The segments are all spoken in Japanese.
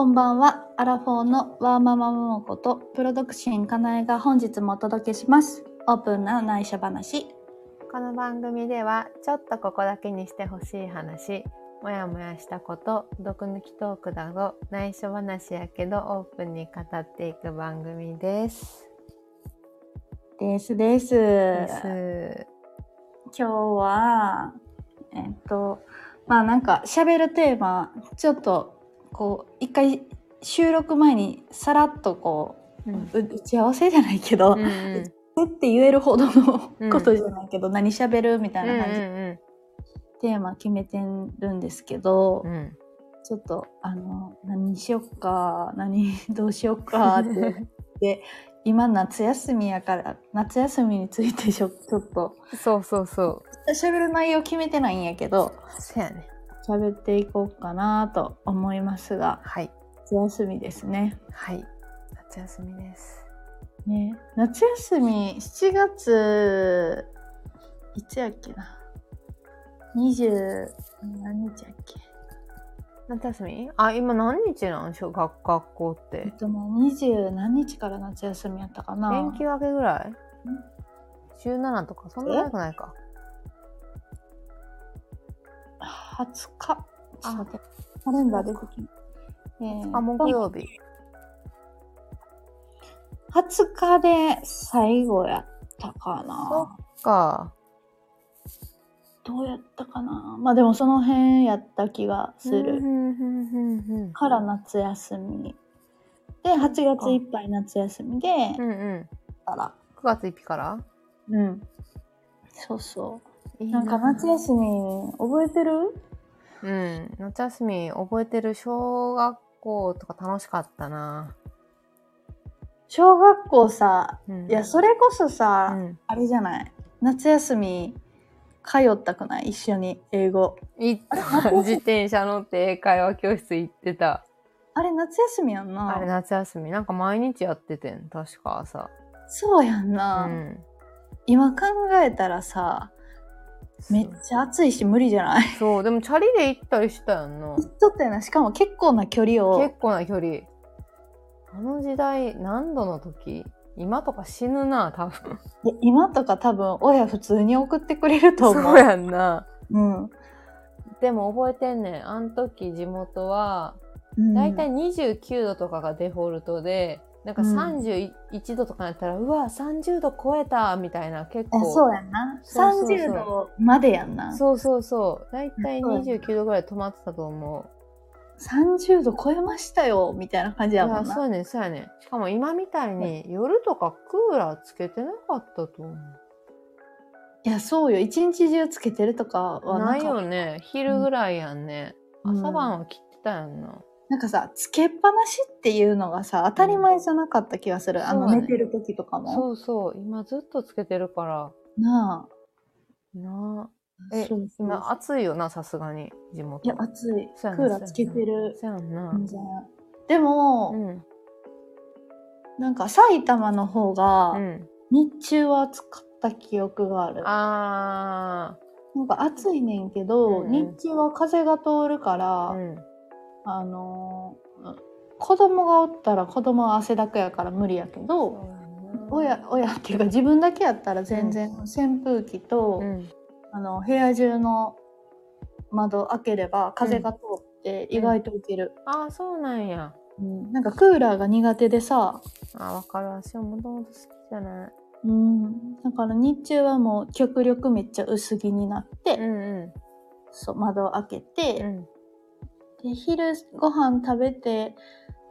こんばんは。アラフォーのワーママモモコとプロドクシンかなえが本日もお届けします。オープンな内緒話。この番組ではちょっとここだけにしてほしい話もやもやしたこと毒抜きトークなど内緒話やけどオープンに語っていく番組です。ですです。です今日は、えっと、まあなんか喋るテーマ、ちょっとこう、一回収録前にさらっとこうんう、う打ち合わせじゃないけど、うんうん。えって言えるほどのことじゃないけど、何喋るみたいな感じでうんテーマ決めてるんですけど、うん。うんちょっとあの何にしよっか何どうしよっかってで 今夏休みやから夏休みについてちょちょっとそうそうそう。喋る内容決めてないんやけどそやね。喋っていこうかなと思いますがはい。夏休みですね。はい。夏休みです。ね夏休み7月いつやっけな？20何日やっけ？夏休み？あ、今何日なん小学学校っ。えってとね20何日から夏休みやったかな連休明けぐらい？週7とかそんな早くないか。20日。ちょっと待って。カレンダー出てきえーあ、木曜日。20日で最後やったかな。か。どうやったかな。まあでもその辺やった気がする。から夏休み。で、8月いっぱい夏休みで、うんうん。から。9月1日から？うん。そうそう。なんか夏休み覚えてる？うん。夏休み覚えてる小学校とか楽しかったな。小学校さ、うんいや、それこそさ、うん。あれじゃない？夏休み通ったくない？一緒に英語。行った。自転車乗って英会話教室行ってた。あれ夏休みやんな。あれ夏休み。なんか毎日やっててん。確か朝。そうやんうな、ん。今考えたらさ、めっちゃ暑いし無理じゃない？そう。でもチャリで行ったりしたやんな。言っとったよな。しかも結構な距離を。結構な距離。あの時代、何度の時？今とか死ぬな、多分。今とか多分親普通に送ってくれると思う。そうやんな。うん。でも覚えてんねん。あの時地元は、うんだいたい29度とかがデフォルトで、なんかうん31度とかやったら、うわ、30度超えたみたいな、結あ構。そうやんな。そうそうそう30度までやんな。そうそうそう。だいたいそうやね29度ぐらい止まってたと思30度超えましたよ、みたいな感じやもんや、そうな。やねん、そうやねん。しかも今みたいに夜とかクーラーつけてなかったと思う。いや、そうよ。一日中つけてるとかはないかよね。昼ぐらいやんね。うん朝晩は切ってたやんな。なんかさ、つけっぱなしっていうのがさ、当たり前じゃなかった気がする。あの、そうだね寝てる時とかも。そうそう。今ずっとつけてるから。ななあ。あ。えそうそう今暑いよな、さすがに、地元。いや、暑い。クーラーつけてるそうやんな。でも、うん。なんか埼玉の方が、うん。日中は暑かった記憶がある。あなんか暑いねんけど、うんうん日中は風が通るから、ー。うん。あのー子供がおったら子供は汗だくやから無理やけど、親親っていうか自分だけやったら全然扇風機と、うん。あの部屋中の窓開ければ風が通って意外といける、ああ、そうなんや。うんなんかクーラーが苦手でさ、あ、わかる。私はもともと好きじゃない。うん、だから日中はもう極力めっちゃ薄着になって、うんうそう窓を開けて、ん。うん。で昼ご飯食べて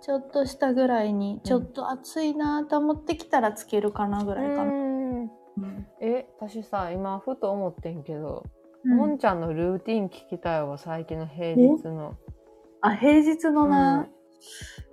ちょっとしたぐらいにうん。ちょっと暑いなと思ってきたらつけるかなぐらいかな。うん。うん。え、私さ、今、ふと思ってんけど、うん。もんちゃんのルーティン聞きたいわ、最近の平日の。あ平日のな、うん。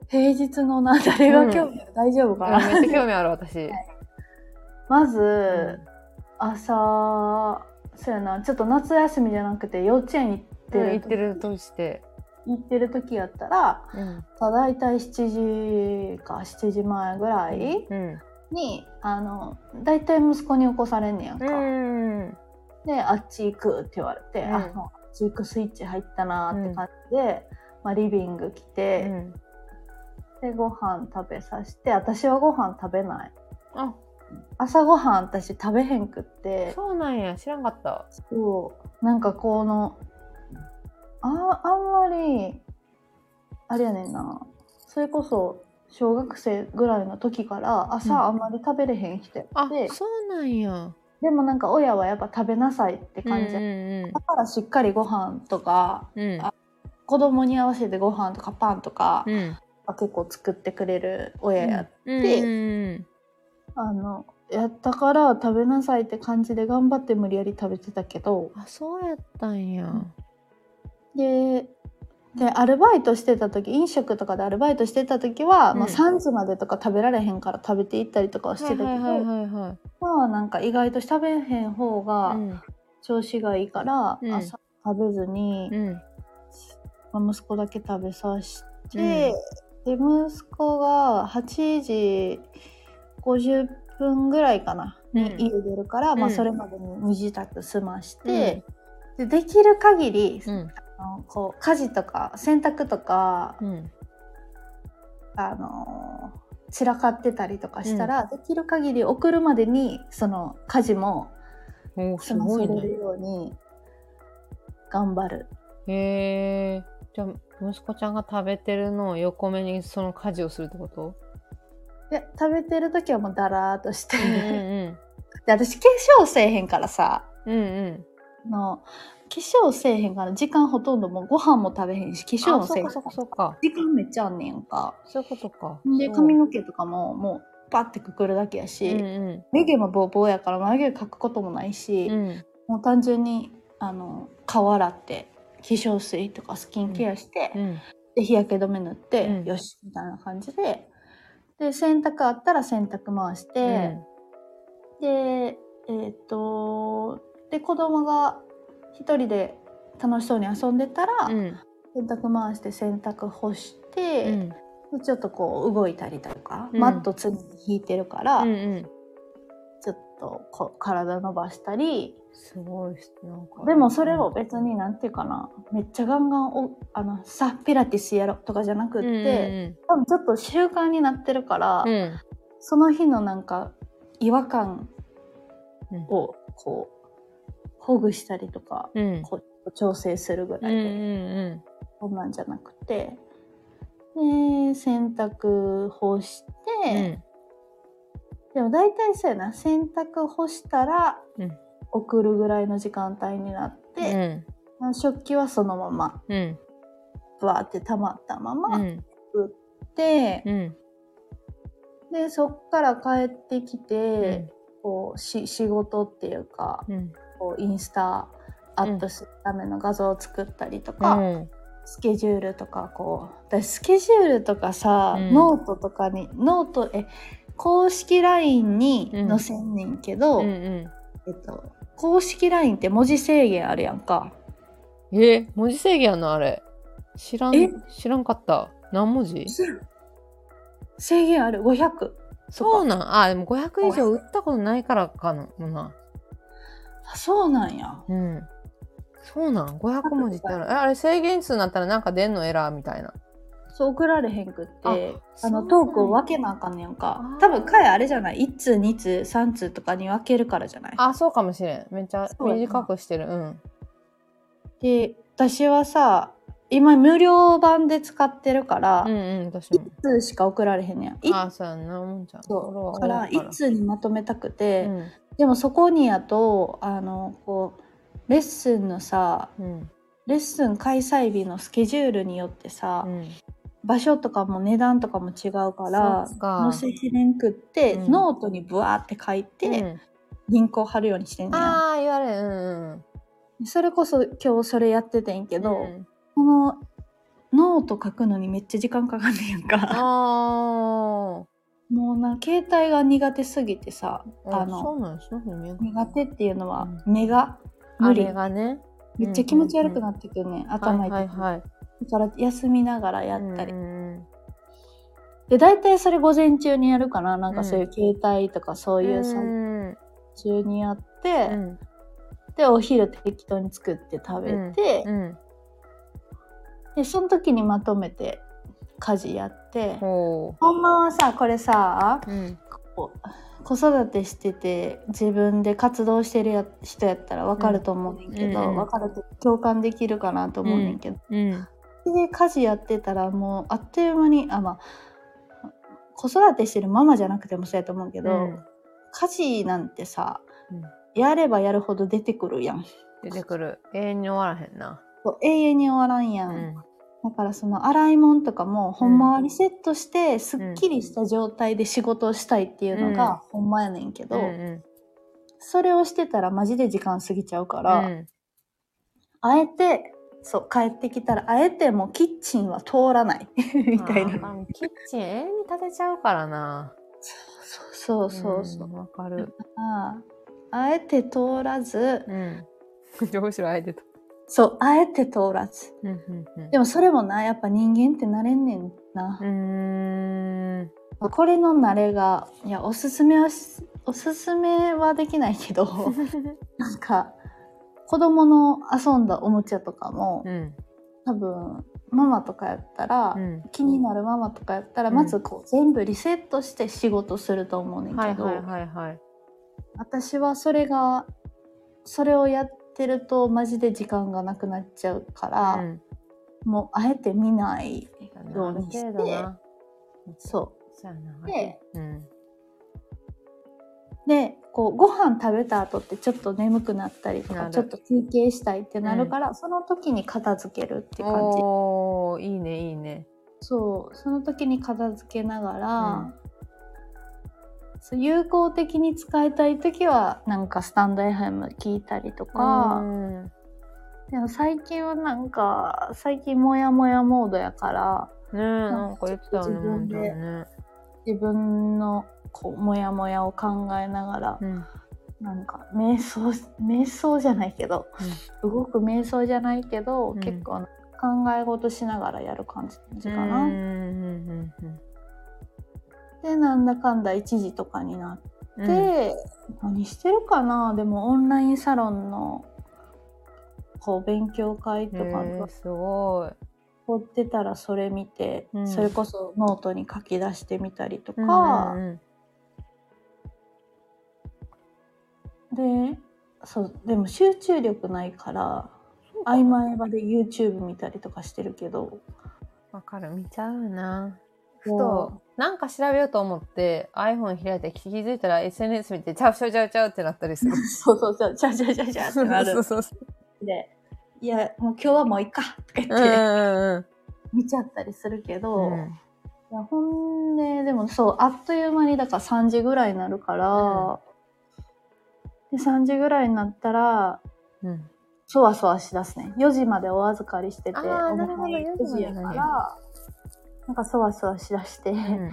平日のな 誰が興味ある、大丈夫かな、あめっちゃ興味ある、私。まず、うん。朝そうやなちょっと夏休みじゃなくて幼稚園行ってる、行ってるとして。行ってる時やったらうん。だいたい7時か7時前ぐらいうん。に、あのだいたい息子に起こされんねやんか。うん。であっち行くって言われて、うんあもうあっち行くスイッチ入ったなって感じで、まあ、リビング来うて、ん。でご飯食べさせて私はご飯食べないあ朝ごはん私食べへんくってそうなんや知らんかったそうなんかこのああんまりあれやねんな。それこそ小学生ぐらいの時からうん。朝あんまり食べれへん人やあって、そうなんや。でもなんか親はやっぱ食べなさいって感じや、うんだからしっかりご飯とかうん。子供に合わせてご飯とかパンとかうん。は結構作ってくれる親や、うんでうん。あのやったから食べなさいって感じで頑張って無理やり食べてたけど。あそうやったんやででアルバイトしてた時飲食とかでアルバイトしてた時は、うん。まあ、3時までとか食べられへんから食べていったりとかはしてたけど、まあなんか意外と食べへん方がうん。調子がいいから、うん。朝食べずに、うん。まあ息子だけ食べさせて、で息子が8時50分ぐらいかなにうん。家出るから、まあ、うん。それまでに身支度済まして、でできる限り、のこう家事とか洗濯とか、うんあの散らかってたりとかしたら、できる限り送るまでにその家事も済ませれるように頑張る。へえじゃあ息子ちゃんが食べてるのを横目にその家事をするってこと？で食べてる時はもうだらーっとして、うん。で私化粧せえへんからさ。うんうん。あの化粧せえへんから時間ほとんどもうご飯も食べへんし化粧あもせえへん時間めっちゃあんねんか。そういうことか。で髪の毛とかももうパッてくくるだけやし、うんう眉毛もボーボーやから眉毛描くこともないし、んうん。もう単純にあの顔洗って化粧水とかスキンケアして、うん。で日焼け止め塗って、うん。よしみたいな感じで。で洗濯あったら洗濯回して、でえっ、とで子供が一人で楽しそうに遊んでたら、うん。洗濯回して洗濯干しうて、ん。でちょっとこう動いたりとか、うん。マット常に引いてるから、うんうん。ちょっとこう体伸ばしたり。すごいなんか。でもそれを別になんていうかなめっちゃガンガンおあのさピラティスやろとかじゃなくって、多分ちょっと習慣になってるから、うん。うんその日のなんか違和感うんをこうほぐしたりとか、うん。こう調整するぐらいうんうで、ん。そんなんじゃなくてで洗濯干して、うん。でも大体そうやな。洗濯干したら、うん。送るぐらいの時間帯になって、うん。食器はそのままうん。バーって溜まったままうん。で、うん。でそっから帰ってきて、うん。こうし仕事っていうかうんこうインスタアップするための画像を作ったりとうか、ん。スケジュールとかこう私スケジュールとかさ、うん。ノートとかにノートえ公式 LINE に載せんねんけど、うんうん。えっと、公式 LINE って文字制限あるやんか。え文字制限あんのあれ？知らんえ？知らんかった。何文字？制限ある。500。そうなん。あでも500以上売ったことないからかな。もなあそうなんや。うん。そうなん？500文字ってある。えあれ制限数になったらなんか出んのエラーみたいな。そう送られへんくってあのトークを分けなあかんねやんか。多分回あれじゃない？1通2通3通とかに分けるからじゃない？あそうかもしれん。めっちゃ短くしてる。うん。で私はさ今無料版で使ってるから、うんうん私も。1通しか送られへんねや。んいあそうやんな。もんちゃん。そう。だだから1通にまとめたくて、うんでもそこにやとあのこうレッスンのさうん。レッスン開催日のスケジュールによってさ、うん。場所とかも値段とかも違うから載せきれんくって、うん。ノートにブワーって書いて、うん。リンクを貼るようにしてんねや。ああ言われる。うんうんそれこそ今日それやっててんけど、うん。このノート書くのにめっちゃ時間かかんねやんか。あもうな携帯が苦手すぎてさああのそうなんですね苦手っていうのはう目が無理、がね。めっちゃ気持ち悪くなってくるね、頭痛いはいはい。だから休みながらやったり、で大体それ午前中にやるかななんかそういう携帯とかそういう作業うん。中にやって、うんでお昼適当に作って食べて、うん。でその時にまとめて家事やってほほんまはさこれさう。うん。子育てしてて自分で活動してるや人やったら分かると思うねんけど、うんうん分かるって共感できるかなと思うねんけど、うん。で家事やってたらもうあっという間にあまあ子育てしてるママじゃなくてもそうやと思うけど、うん家事なんてさ、うんやればやるほど出てくるやん。出てくる。永遠に終わらへんな。永遠に終わらんや。うんん。だからその洗い物とかもほんまはリセットしてすっきりした状態で仕事をしたいっていうのがほんまやねんけど、うんそれをしてたらマジで時間過ぎちゃうかうら、ん。あえてそう帰ってきたらあえてもうキッチンは通らない みたいな。キッチン永遠に立てちゃうからな。そうそうそう。んわかる。ああえて通らず、うん。上司はあえてと。そう、あえて通らず。でもそれもな、やっぱ人間ってなれんねんなう。ーん。これの慣れが、いや、おすすめはし、おすすめはできないけど、なんか、子供の遊んだおもちゃとかも、うん。多分、ママとかやったら、うん。気になるママとかやったら、うんまずこう、全部リセットして仕事すると思うねんけど。私はそれが、それをやってると、マジで時間がなくなっちゃうから、うん。もう、あえて見ないようにして。そう。で、うん。でこうご飯食べた後ってちょっと眠くなったりとかちょっと休憩したいってなるから、その時に片付けるって感じおー、いいねいいね。そうその時に片付けながら、うんそう有効的に使いたい時はなんかスタンド FM 聞いたりとか、うんでも最近はなんか最近モヤモヤモードやからねえ、なんか言ってたよね、自分で。自分のこうモヤモヤを考えながら、うん。なんか瞑想瞑想じゃないけど、動く瞑想じゃないけど、うん結構考え事しながらやる感じかな。うんうんうんでなんだかんだ1時とかになっうん。て、何してるかな？でもオンラインサロンのこう勉強会とへかーすごい。取ってたらそれ見て、うん。それこそノートに書き出してみたりとか、うんうんでそうでも集中力ないから合間合間で YouTube 見たりとかしてるけど。わかる、見ちゃうな。ふう。と、なんか調べようと思って iPhone 開いて気づいたら SNS 見てちゃうちゃうちゃうちゃうってなったりする。そうそうそう、ちゃちゃちゃちゃってなる。そうそうそう。で、いや、もう今日はもういいかとか言うんうって、んうん見ちゃったりするけど、うん。いやほんで、でもそう、あっという間にだから3時ぐらいになるから、で3時ぐらいになったら、うん。そわそわしだすね。4時までお預かりしてて、あなるほど迎え4 9時やから、なんかそわそわしだして、うん。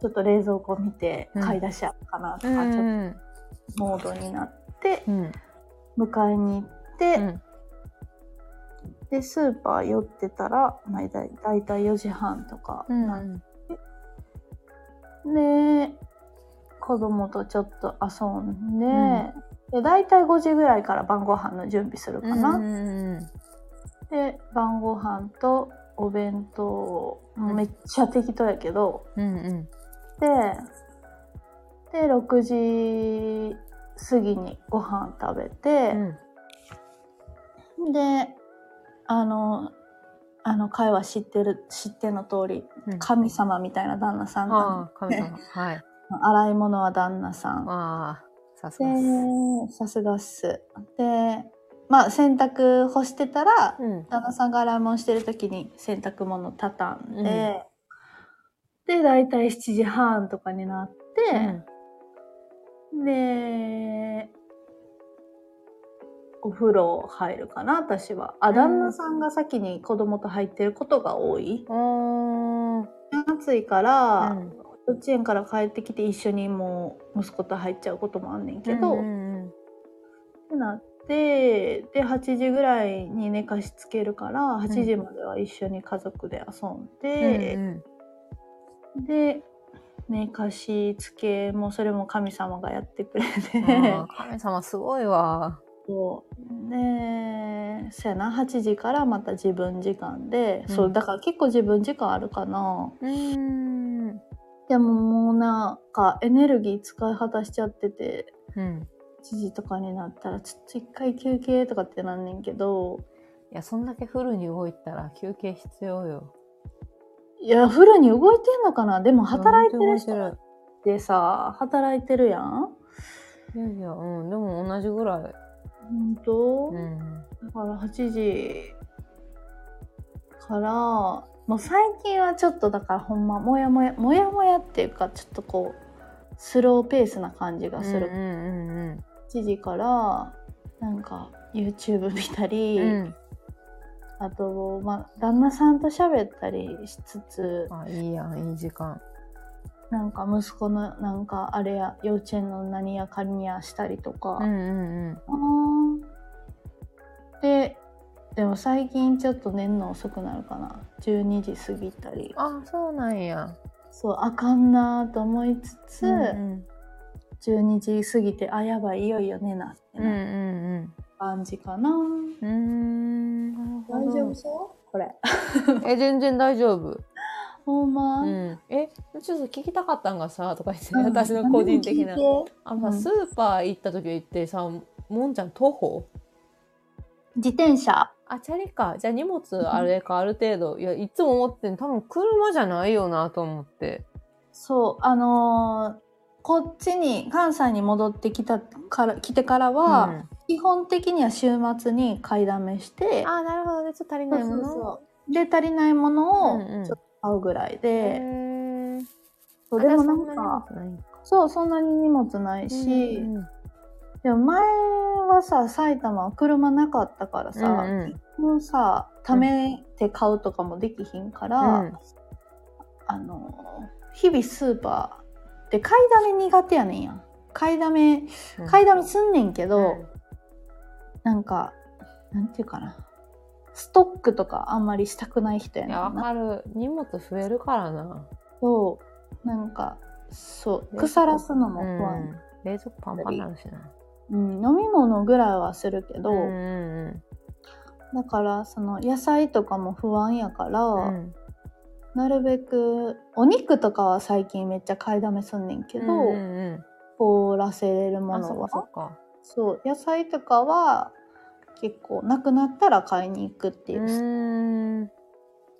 ちょっと冷蔵庫見てうん。買い出しやっかなとか、うん。ちょっとモードになって、うん。迎えに行って、うん。でスーパー寄ってたら、まあ、だいだいたい4時半とかうんな、で子供とちょっと遊んで,、だいたい5時ぐらいから晩ご飯の準備するかな、で晩ご飯とお弁当めっちゃ適当やけど、うんうん。でで6時過ぎにご飯食べて、うん。であのあの会話知ってる知っての通りうん。神様みたいな旦那さんなああ、神様。はい。の洗い物は旦那さん。ああ、さすがっす。でさすがっす。でまあ洗濯干してたらうん。旦那さんが洗い物してる時に洗濯物畳んで、で大体7時半とかになって、でお風呂入るかな私は。あうん。旦那さんが先に子供と入ってることが多い、おー。暑いから、うん。幼稚園から帰ってきて一緒にもう息子と入っちゃうこともあんねんけど、うっんてなってで8時ぐらいに寝かしつけるから8時までは一緒に家族で遊んうんで、うん。で寝かしつけもそれも神様がやってくれて。神様すごいわ。そう。でそやな8時からまた自分時間で、うん。そうだから結構自分時間あるかな。うーん。でももうなんかエネルギー使い果たしちゃってて。うん。1時とかになったらちょっと一回休憩とかってなんねんけどいや、そんだけフルに動いたら休憩必要よ。いやフルに動いてんのかな？でも働いてる人ってさ働いてるやんいやいや、うん。でも同じぐらい。本当、うん。だから8時からもう最近はちょっとだからほんまもやもやもやもやっていうかちょっとこうスローペースな感じがする、うんうん8時からなんか YouTube 見たり、うん。うん。あと、まあ、旦那さんと喋ったりしつつあ、いいやん、いい時間。なんか息子のなんかあれや幼稚園の何やかにやしたりとか、うんうんうん。ででも最近ちょっと寝るの遅くなるかな12時過ぎたりあ、そうなんや。そうあかんなと思いつつ、うん12時過ぎてあやばいいよいよ寝なってうん。うんうなん感じかな、うん。大丈夫そう？これ え、全然大丈夫。ほんま、うん。え、ちょっと聞きたかったんがさ、とか言って、うん私の個人的なあのさ、うんスーパー行った時ってさ、もんちゃん徒歩？自転車あ、チャリか。じゃあ荷物あれか、ある程度。いや、いつも思ってん多分車じゃないよなと思って。そうあのーこっちに関西に戻ってきたから来てからは、うん。基本的には週末に買いだめしてあ、なるほど。ね。ちょっと足りないもの？で足りないものうんうん。をちょっと買うぐらいへで、うでもなんあじゃあかそんな荷物ないんか。そうそんなに荷物ないし、うんうんでも前はさ埼玉は車なかったからさ、うんもうさ貯めて買うとかもできひんから、うん。あの日々スーパーで買いだめ苦手やねんや。ん買いだめうん。買いだめすんねんけど、うん。なんかなんていうかな。ストックとかあんまりしたくない人やねんな。かる。荷物増えるからな。そう。なんかそう。ね腐らすのもう不安、ん。冷蔵庫パンパンになるしな。うん。飲み物ぐらいはするけど、うんうん。だからその野菜とかも不安やから、うん。うんなるべくお肉とかは最近めっちゃ買いだめすんねんけど、うんうん凍らせれるものはそう野菜とかは結構なくなったら買いに行くっていう。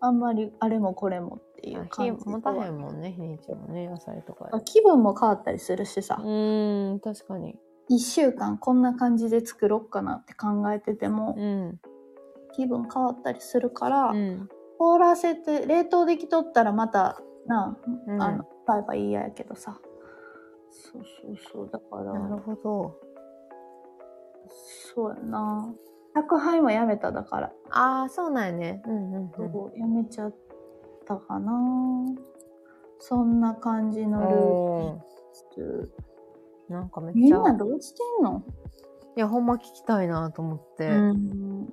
あんまりあれもこれもっていうあ感じ火持たへんもんね、日にちもね、野菜とかあ気分も変わったりするしさう、ーん、確かに。1週間こんな感じで作ろっかなって考えてても、うん。気分変わったりするから、うん。凍らせて冷凍できとったらまたな、うんあの買えばいいややけどさそうそうそうだからなるほど。そうやな宅配もやめただから、ああ、そうなんやね。うんうんうん。やめちゃったかなそんな感じのルーおティンーなんかめっみんちゃ。などうしてんの、いや、ほんま聞きたいなと思って。うん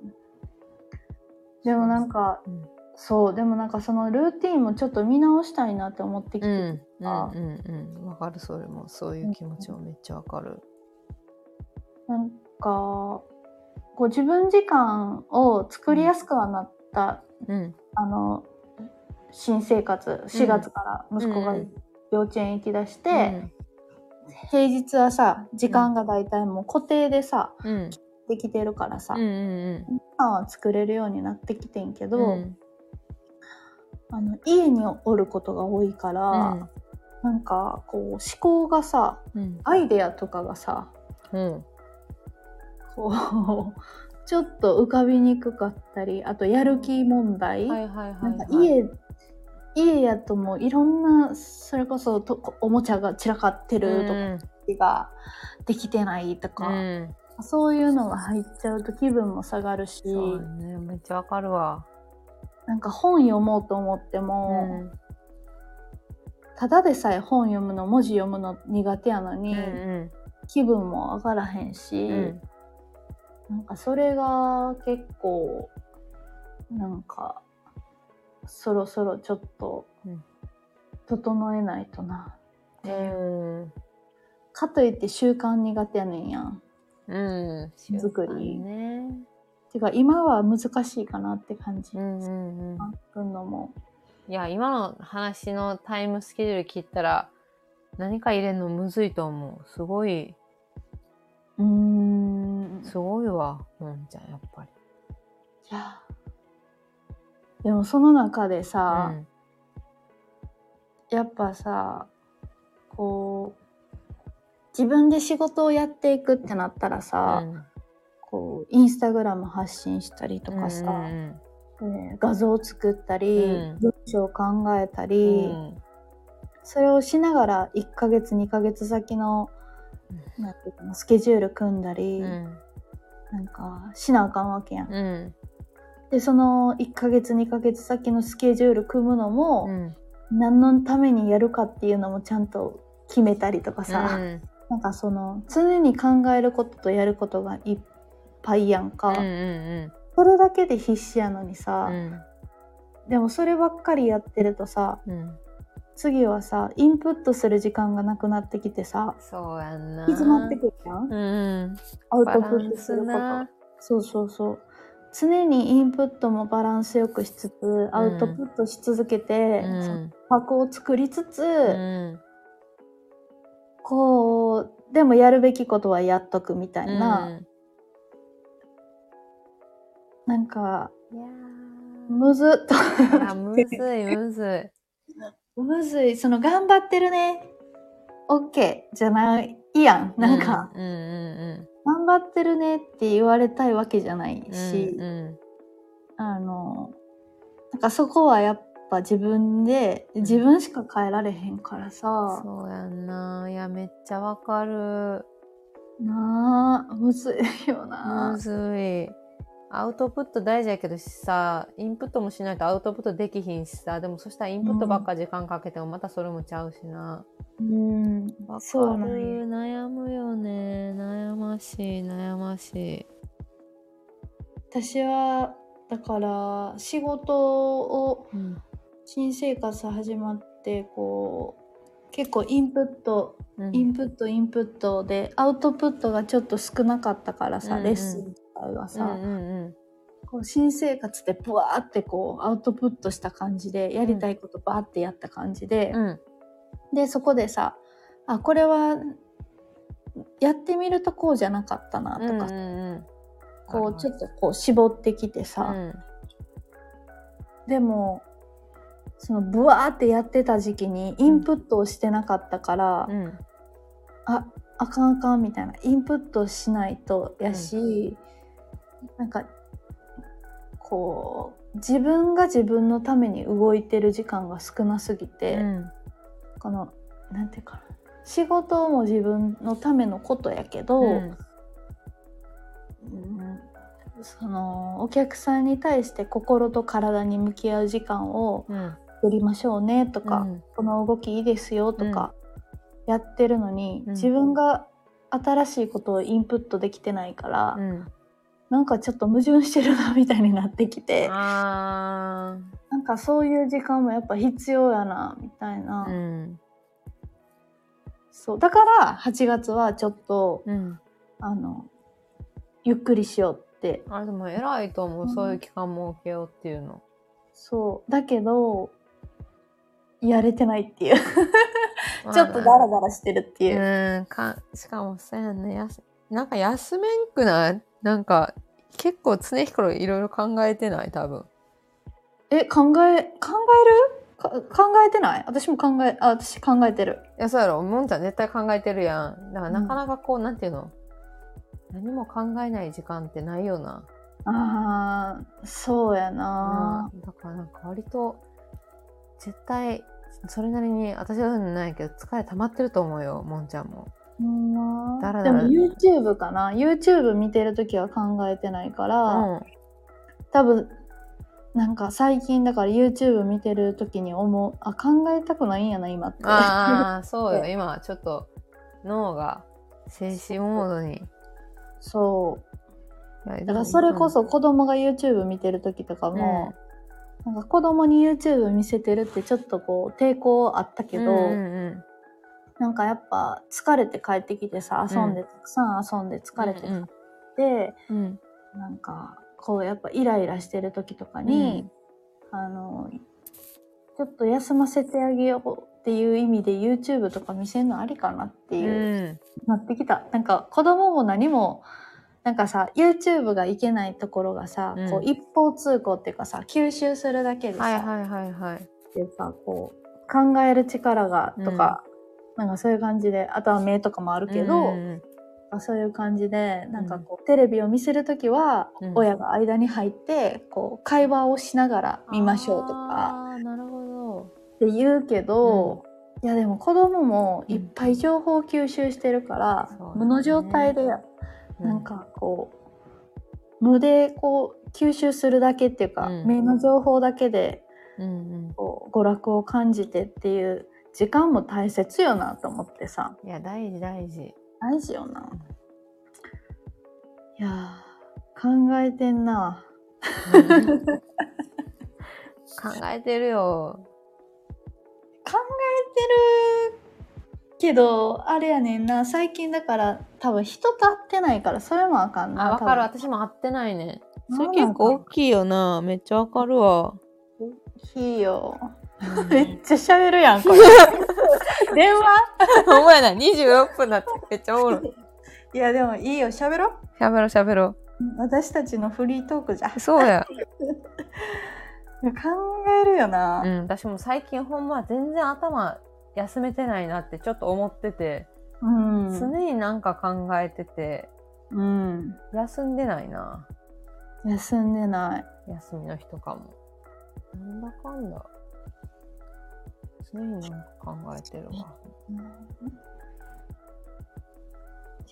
でもなんかうん。そうでもなんかそのルーティンもちょっと見直したいなって思ってきてうん。うんあうんうん。わかる、それも。そういう気持ちもめっちゃわかる。なんかこう自分時間を作りやすくはなった、うん。あの新生活4月から息子がうん幼稚園行きだして、うん平日はさ時間が大体もう固定でさ、うん。できてるからさ、うんうん時間は作れるようになってきてんけど、うん。うんあの家におることが多いから、うんなんかこう思考がさうん。アイデアとかがさうん。こう ちょっと浮かびにくかったりあとやる気問題。家家やともういろんなそれこそとおもちゃが散らかってるとかができてないとか、うん。そういうのが入っちゃうと気分も下がるし、そうね。めっちゃわかるわ。なんか本読もうと思ってうも、ん。ただでさえ本読むの文字読むの苦手やのうに、ん気分も上がらへんし、うん。なんかそれが結構なんかそろそろちょっとうん整えないとな、うん。かといって習慣苦手やねんやんうん。作りね。てか今は難しいかなって感じ。うんうんうん。のも。いや、今の話のタイムスケジュール切ったら、何か入れるのむずいと思う。すごい、うーん。すごいわ、もんちゃん、やっぱり。いやでもその中でさ、うんやっぱさこう自分で仕事をやっていくってなったらさ、こうインスタグラム発信したりとかさ、うん画像を作ったり、うん。文章を考えたうり、ん。それをしながら1ヶ月2ヶ月先のなんていうかなスケジュール組んだり、うん。なんかしなあかんわけやん。うん。でその1ヶ月2ヶ月先のスケジュール組むのも、うん。何のためにやるかっていうのもちゃんと決めたりとかさ、うん。なんかその常に考えることとやることがいっぱいやんか、うんうんそれだけで必死やのにさ、うん。でもそればっかりやってるとさうん。次はさインプットする時間がなくなってきてさそうやんな。行き詰まってくるじゃん、うんうん。アウトプットすること。な。そうそうそう。常にインプットもバランスよくしつつアウトプットし続けて、うん。箱を作りつつ、うん。こうでもやるべきことはやっとくみたいな、なんかむずっと。むずいむずい。むずい。その頑張ってるね。OK じゃないやん。なんか、うんうん頑張ってるねって言われたいわけじゃないうんし、うん。うあのなんかそこはやっぱ自分で自分しか変えられへんからん。さ、そうやんな。いやめっちゃわかる。なあむずいよな。むずい。アウトプット大事やけどしさ、インプットもしないとアウトプットできひんしさ、でもそしたらインプットばっか時間かけてもまたそれもちゃうしな。うんわそうかなんよる。悩むよね。悩ましい、悩ましい。私はだから仕事をうん。新生活始まってこう結構インプットうんインプットインプットでアウトプットがちょっと少なかったからさ、うんうんレッスン自体はさ、うんうんこう新生活でブワーってこうアウトプットした感じでやりたいことバーってやった感じで、うん。でそこでさあこれはやってみるとこうじゃなかったなとか、うんうんうん。こうちょっとこう絞ってきてさ、うん。でもそのブワーってやってた時期にインプットをしてなかったから、うん。ああかんあかんみたいなインプットしないとやし、なんかこう自分が自分のために動いてる時間が少なすぎて、うん。このなんていうかな。仕事も自分のためのことやけど、うん。うんそのお客さんに対して心と体に向き合う時間をうん。取りましょうねとか、うん。この動きいいですよとかやってるのに、うん。自分が新しいことをインプットできてないから、うんなんかちょっと矛盾してるなみたいになってきてあなんかそういう時間もやっぱ必要やなみたいな、ーうん。そう。だから8月はちょっとうん。あのゆっくりしようって。あれでも偉いと思う、うん。そういう期間設けようっていうの。そう。だけどやれてないっていう。ちょっとダラダラしてるっていう、うん。かしかもそうやんね。やすなんか休めんくない？なんか結構常日頃いろいろ考えてない？多分。え考え考える？か考えてない？私も考えあ私考えてる。いやそうやろ。もんちゃん絶対考えてるやん。だからなかなかこう、なんていうの？何も考えない時間ってないよな、あーそうやな、うん。だからなんか割と絶対それなりに私はないけど疲れ溜まってると思うよもんちゃんもうんな。だらだら。でも YouTube かな。YouTube 見てる時は考えてないから、うん。多分なんか最近だから YouTube 見てる時に思う。あ考えたくないんやな今って。ああそうよ。今はちょっと脳が静止モードに。そう。だからそれこそ子供が YouTube 見てる時とかも、なんか子供に YouTube 見せてるってちょっとこう抵抗あったけど、うんうんなんかやっぱ疲れて帰ってきてさ遊んで、うんたくさん遊んで疲れてうん帰って、うん。なんかこうやっぱイライラしてる時とかに、あのちょっと休ませてあげようっていう意味で YouTube とか見せるのありかなってういう、ん。なってきた。なんか子供も何もなんかさ YouTube がいけないところがさ、うん。こう一方通行っていうかさ吸収するだけでさ、はいはいはいはい。でさこう考える力がとか、なんかそういう感じであとは目とかもあるけど、うんそういう感じでなんかこう、テレビを見せる時は、うん。親が間に入ってこう会話をしながら見ましょうとか。なるほって言うけど、いやでも子供もいっぱい情報を吸収してるから、無の状態でどなんかこう無でこう吸収するだけっていうか、うん。目の情報だけでうんうん。こう娯楽を感じてっていう時間も大切よなと思ってさ。いや大事大事。大事よな。いやー。考えてんな。考えてるよ。考えてるけどあれやねんな。最近だから多分人と会ってないからそれもあかんなあわかる。私も会ってないね。それ結構大きいよな。めっちゃわかるわ。いいよめっちゃ喋るやんこれ。電話？お前な26分だってめっちゃおもろい。いやでもいいよ。喋ろしゃべろうしゃべろ私たちのフリートークじゃ。うそうや。いや考えるよな、うん私も最近ほんま全然頭休めてないなってちょっと思ってて、うん。常になんか考えててうん、休んでないな。休んでない。休みの日とかも。なんだかんだ常になんか考えてるわ。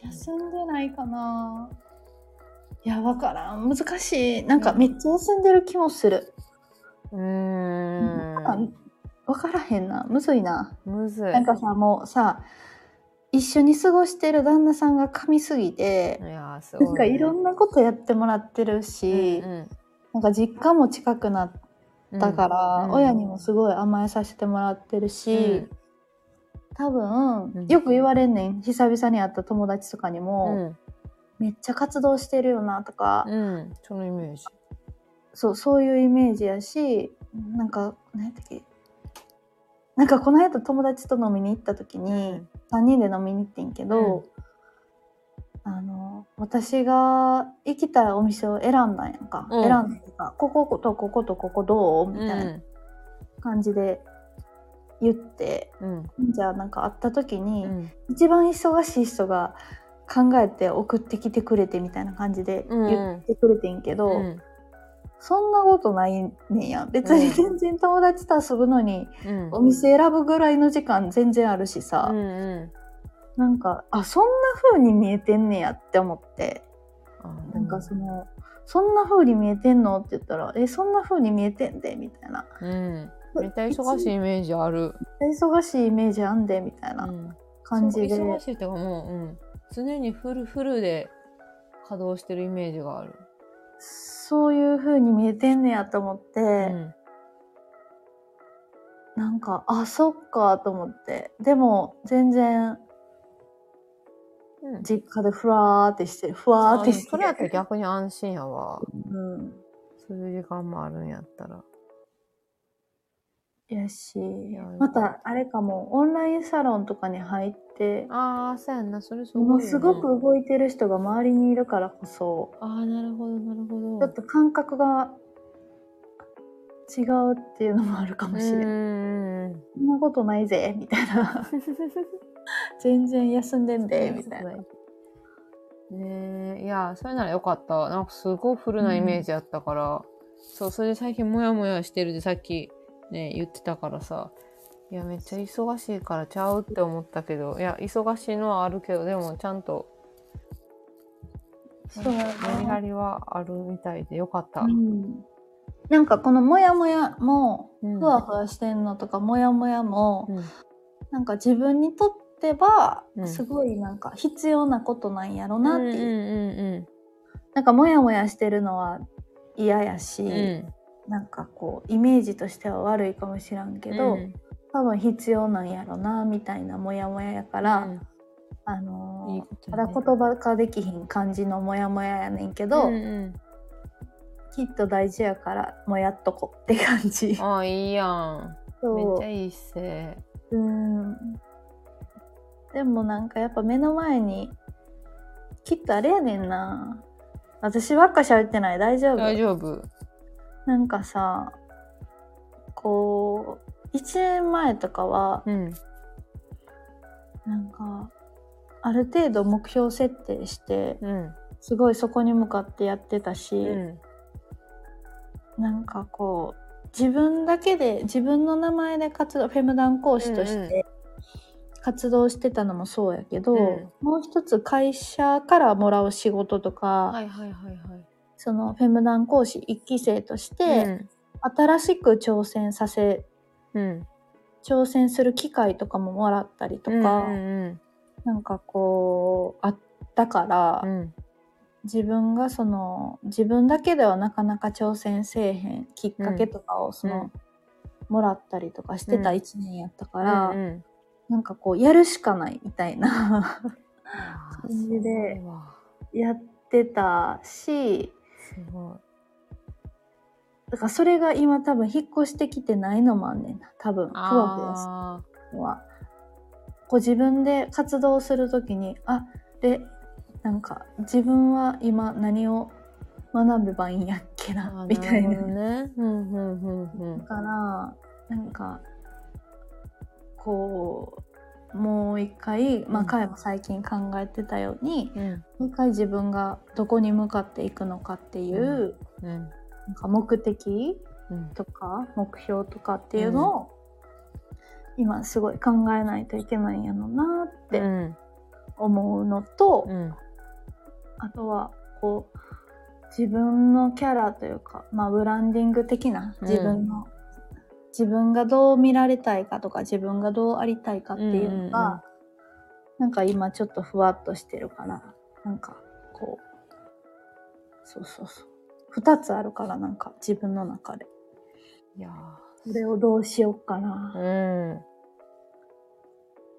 休んでないかな。いやわからん。難しい。なんかめっちゃ休んでる気もする、うーん。あわからへんな。むずいな。むずい。なんかさもうさ一緒に過ごしてる旦那さんが噛みすぎていやーすごい、なんかいろんなことやってもらってるし、うんなんか実家も近くなうんったから、うん。親にもすごい甘えさせてもらってるし、多分、うん。よく言われんねん。久々に会った友達とかにうも、ん。めっちゃ活動してるよなとか、そのイメージ。そうそういうイメージやしなんか何やったっけ？なんかこの間友達と飲みに行った時に、3人で飲みに行ってんけど、あの私が行きたいお店を選んだんやんか、うん。選んだとかこことこことここどう？みたいな感じで言って、うん。じゃあなんか会った時に、うん。一番忙しい人が考えて送ってきてくれてみたいな感じで言ってくれてんけど、うん。そんなことないねんや。別に全然友達と遊ぶのに、うん。お店選ぶぐらいの時間全然あるしさ、うんうんなんかあそんな風に見えてんねやって思って。あなんかその、そんな風に見えてんのって言ったらえそんな風に見えてんでみたいな。うん。めっちゃ忙しいイメージある、忙しいイメージあんでみたいなうん、感じで、そう忙しいってかもう、うん、常にフルフルで稼働してるイメージがある、そういう風に見えてんねやと思って、うん。なんかあそっかと思って。でも全然うん、実家でふわーってしてる。ふわーってしてる。それやったら逆に安心やわ。うん。そういう時間もあるんやったら。やし。やまたあれかも。オンラインサロンとかに入ってああそうやんな。それすごいよなものすごく動いてる人が周りにいるからこそ。ああなるほどなるほど。ちょっと感覚が違うっていうのもあるかもしれない。ん。そんなことないぜみたいな 全然休んでんでみたいな。ねえ。いやそれならよかった。なんかすごいフルなイメージあったから、そうそれで最近モヤモヤしてるってさっきね言ってたからさ。いやめっちゃ忙しいからちゃうって思ったけど。いや忙しいのはあるけどでもちゃんとそうやなメリハリはあるみたいでよかった。うん。なんかこのモヤモヤもうん。ふわふわしてんのとかモヤモヤもうん。なんか自分にとってはうん。すごいなんか必要なことなんやろなっていう、うんなんかモヤモヤしてるのは嫌やし、うん。うんなんかこうイメージとしては悪いかもしらんけど、うん。多分必要なんやろなみたいなモヤモヤやから、うん。あのーいいただね言葉化できひん感じのモヤモヤやねんけど、うんうん。きっと大事やからもやっとこって感じ。ああいいやん。めっちゃいい姿勢。うんでもなんかやっぱ目の前にきっとあれやねんな。私ばっか喋ってない。大丈夫？大丈夫。なんかさこう1年前とかはうん。なんかある程度目標設定してうん。すごいそこに向かってやってたし、うん。なんかこう自分だけで自分の名前で活動フェムダン講師として活動してたのもそうやけど、うん。もう一つ会社からもらう仕事とか、はいはいはいはい。そのフェムダン講師1期生として、うん。新しく挑戦させうん。挑戦する機会とかももらったりとか、うんなんかこうあったから、うん。うん自分がその自分だけではなかなか挑戦せえへんきっかけとかをその、うん。もらったりとかしてたうん。1年やったから、うんうんなんかこうやるしかないみたいな。感じでやってたしすごい。だからそれが今多分引っ越してきてないのもあんねんな多分ふわふわすは。こう自分で活動するときにあでなんか自分は今何を学べばいいんやっけーなみたいな。ね。うんうんうんうん。だからなんかこうもう一回、まあ、うん。彼も最近考えてたように、うん。もう一回自分がどこに向かっていくのかっていう、うん。なんか目的うん。とか目標とかっていうのを、今すごい考えないといけないんやろなってうん。思うのと、うん。あとはこう自分のキャラというか、まあ、ブランディング的な自分の、自分がどう見られたいかとか自分がどうありたいかっていうのが、うんうんうん。なんか今ちょっとふわっとしてるからなんかこうそうそうそう。2つあるからなんか自分の中で。いやこれをどうしようかな。ーうん。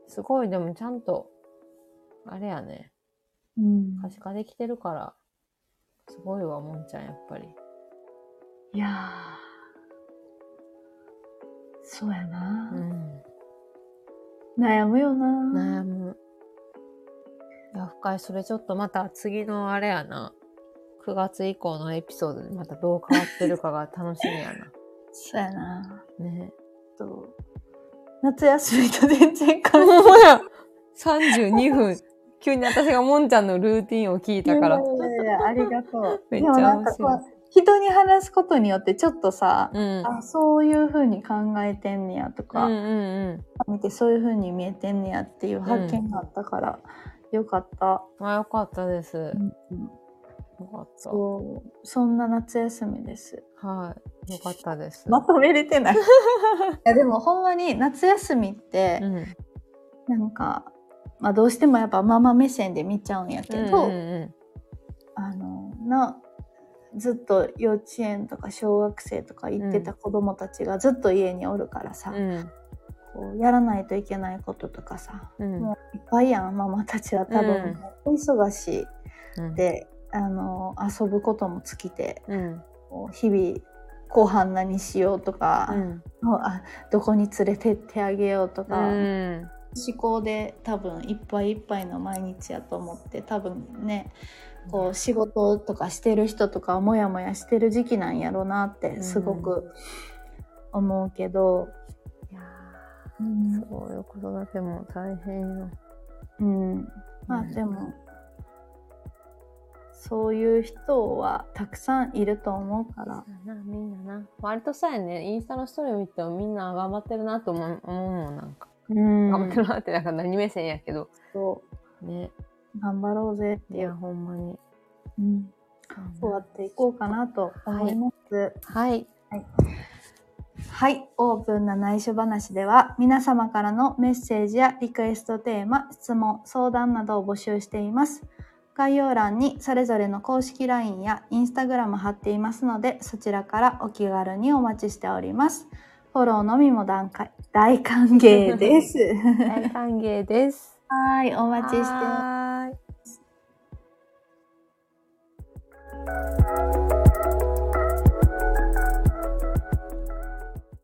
すごいでもちゃんとあれやね。うん。可視化できてるからすごいわもんちゃんやっぱり。いやーそうやな、うん。悩むよな。悩む。いや深いそれちょっとまた次のあれやな。9月以降のエピソードでまたどう変わってるかが楽しみや そうやな。なね。と夏休みと全然関ほんまや。32分。急に私がもんちゃんのルーティンを聞いたから。いやいやありがとう。めっちゃ面う人に話すことによってちょっとさ、うん。あそういう風に考えてんねやとか、うんうん見てそういう風に見えてんねやっていう発見があったから、よかった。うんあよかったです。うんよかった。そう。そんな夏休みです。はい。よかったです。まとめれてない。いやでもほんまに夏休みってう、んなんか、まあどうしてもやっぱママ目線で見ちゃうんやけど、うんうん。あのなずっと幼稚園とか小学生とか行ってた子供たちがずっと家におるからさ、うん。こうやらないといけないこととかさうん。もういっぱいやんママたちは多分、お忙しいうん。であの遊ぶことも尽きてうん。こう日々後半何しようとか、うん。もうあどこに連れてってあげようとうか、ん。思考で多分いっぱいいっぱいの毎日やと思って多分ねこう仕事とかしてる人とかはモヤモヤしてる時期なんやろなってすごく思うけど、いやうん。ーそういう子育ても大変よ。うん。まあでもそういう人はたくさんいると思うから。みんなな。割とさやね。インスタのストーリーを見てもみんな頑張ってるなと思う思うもんなんか、うん。頑張ってるなってなんか何目線やけど。そね。う頑張ろうぜっていうほんまにうん、終わっていこうかなと思います。はいはい、オープンな内緒話では皆様からのメッセージやリクエストテーマ、質問、相談などを募集しています。概要欄にそれぞれの公式 LINE や Instagram 貼っていますので、そちらからお気軽にお待ちしております。フォローのみも大大歓迎です。大歓迎です。はい、お待ちしてます。は